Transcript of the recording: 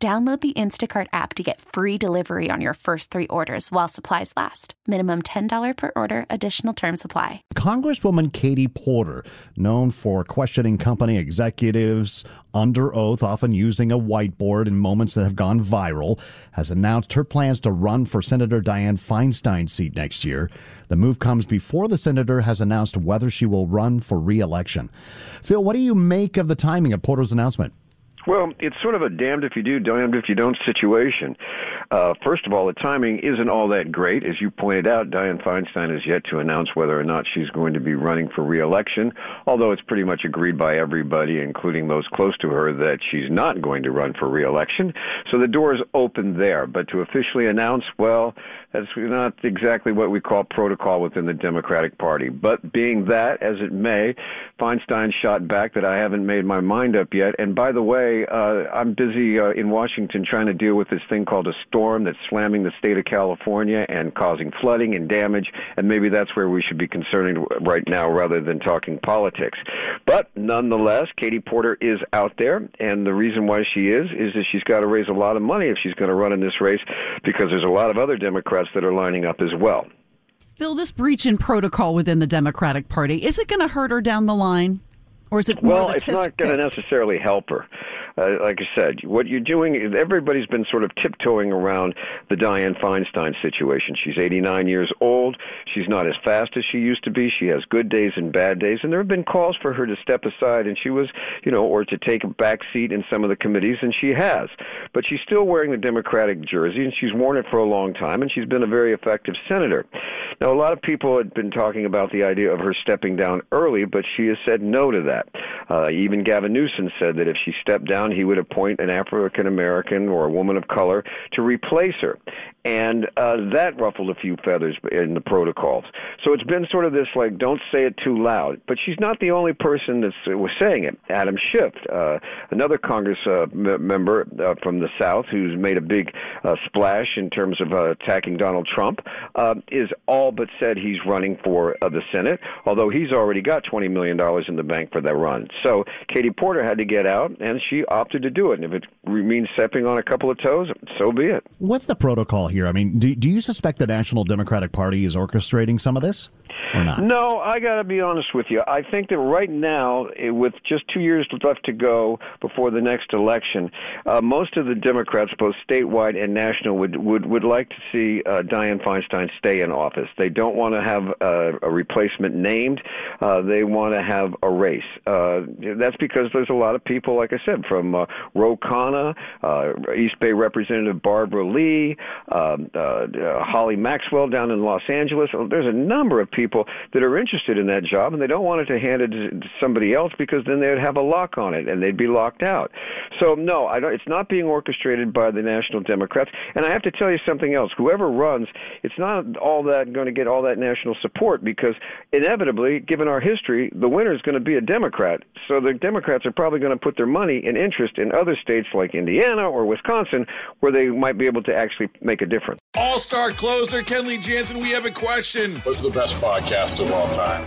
Download the Instacart app to get free delivery on your first three orders while supplies last. Minimum $10 per order, additional term supply. Congresswoman Katie Porter, known for questioning company executives under oath, often using a whiteboard in moments that have gone viral, has announced her plans to run for Senator Dianne Feinstein's seat next year. The move comes before the senator has announced whether she will run for re election. Phil, what do you make of the timing of Porter's announcement? Well, it's sort of a damned if you do, damned if you don't situation. Uh, first of all, the timing isn't all that great. As you pointed out, Dianne Feinstein has yet to announce whether or not she's going to be running for reelection, although it's pretty much agreed by everybody, including those close to her, that she's not going to run for reelection. So the door is open there. But to officially announce, well, that's not exactly what we call protocol within the Democratic Party. But being that, as it may, Feinstein shot back that I haven't made my mind up yet. And by the way, uh, I'm busy uh, in Washington trying to deal with this thing called a storm that's slamming the state of California and causing flooding and damage. And maybe that's where we should be concerned right now rather than talking politics. But nonetheless, Katie Porter is out there. And the reason why she is, is that she's got to raise a lot of money if she's going to run in this race because there's a lot of other Democrats that are lining up as well. Phil, this breach in protocol within the Democratic Party, is it going to hurt her down the line? Or is it well? it's not going to necessarily help her uh, like I said, what you're doing, is everybody's been sort of tiptoeing around the Dianne Feinstein situation. She's 89 years old. She's not as fast as she used to be. She has good days and bad days, and there have been calls for her to step aside, and she was, you know, or to take a back seat in some of the committees, and she has. But she's still wearing the Democratic jersey, and she's worn it for a long time, and she's been a very effective senator. Now, a lot of people had been talking about the idea of her stepping down early, but she has said no to that. Uh, even Gavin Newsom said that if she stepped down, he would appoint an African American or a woman of color to replace her and uh, that ruffled a few feathers in the protocols. So it's been sort of this like, don't say it too loud. But she's not the only person that uh, was saying it. Adam Schiff, uh, another Congress uh, m- member uh, from the South, who's made a big uh, splash in terms of uh, attacking Donald Trump, uh, is all but said he's running for uh, the Senate, although he's already got $20 million in the bank for that run. So Katie Porter had to get out, and she opted to do it. And if it means stepping on a couple of toes, so be it. What's the protocol here? I mean, do, do you suspect the National Democratic Party is orchestrating some of this? Or not? No, I got to be honest with you. I think that right now, eh, with just two years left to go before the next election, uh, most of the Democrats, both statewide and national, would would would like to see uh, Dianne Feinstein stay in office. They don't want to have uh, a replacement named. Uh, they want to have a race. Uh, that's because there's a lot of people, like I said, from uh, uh, East Bay Representative Barbara Lee, um, uh, uh, Holly Maxwell down in Los Angeles. There's a number of people people that are interested in that job and they don't want it to hand it to somebody else because then they'd have a lock on it and they'd be locked out. So no, I don't, it's not being orchestrated by the National Democrats. And I have to tell you something else. Whoever runs, it's not all that going to get all that national support because inevitably, given our history, the winner is going to be a Democrat. So the Democrats are probably going to put their money and interest in other states like Indiana or Wisconsin where they might be able to actually make a difference. All star closer Kenley Jansen, we have a question. What's the best podcast of all time?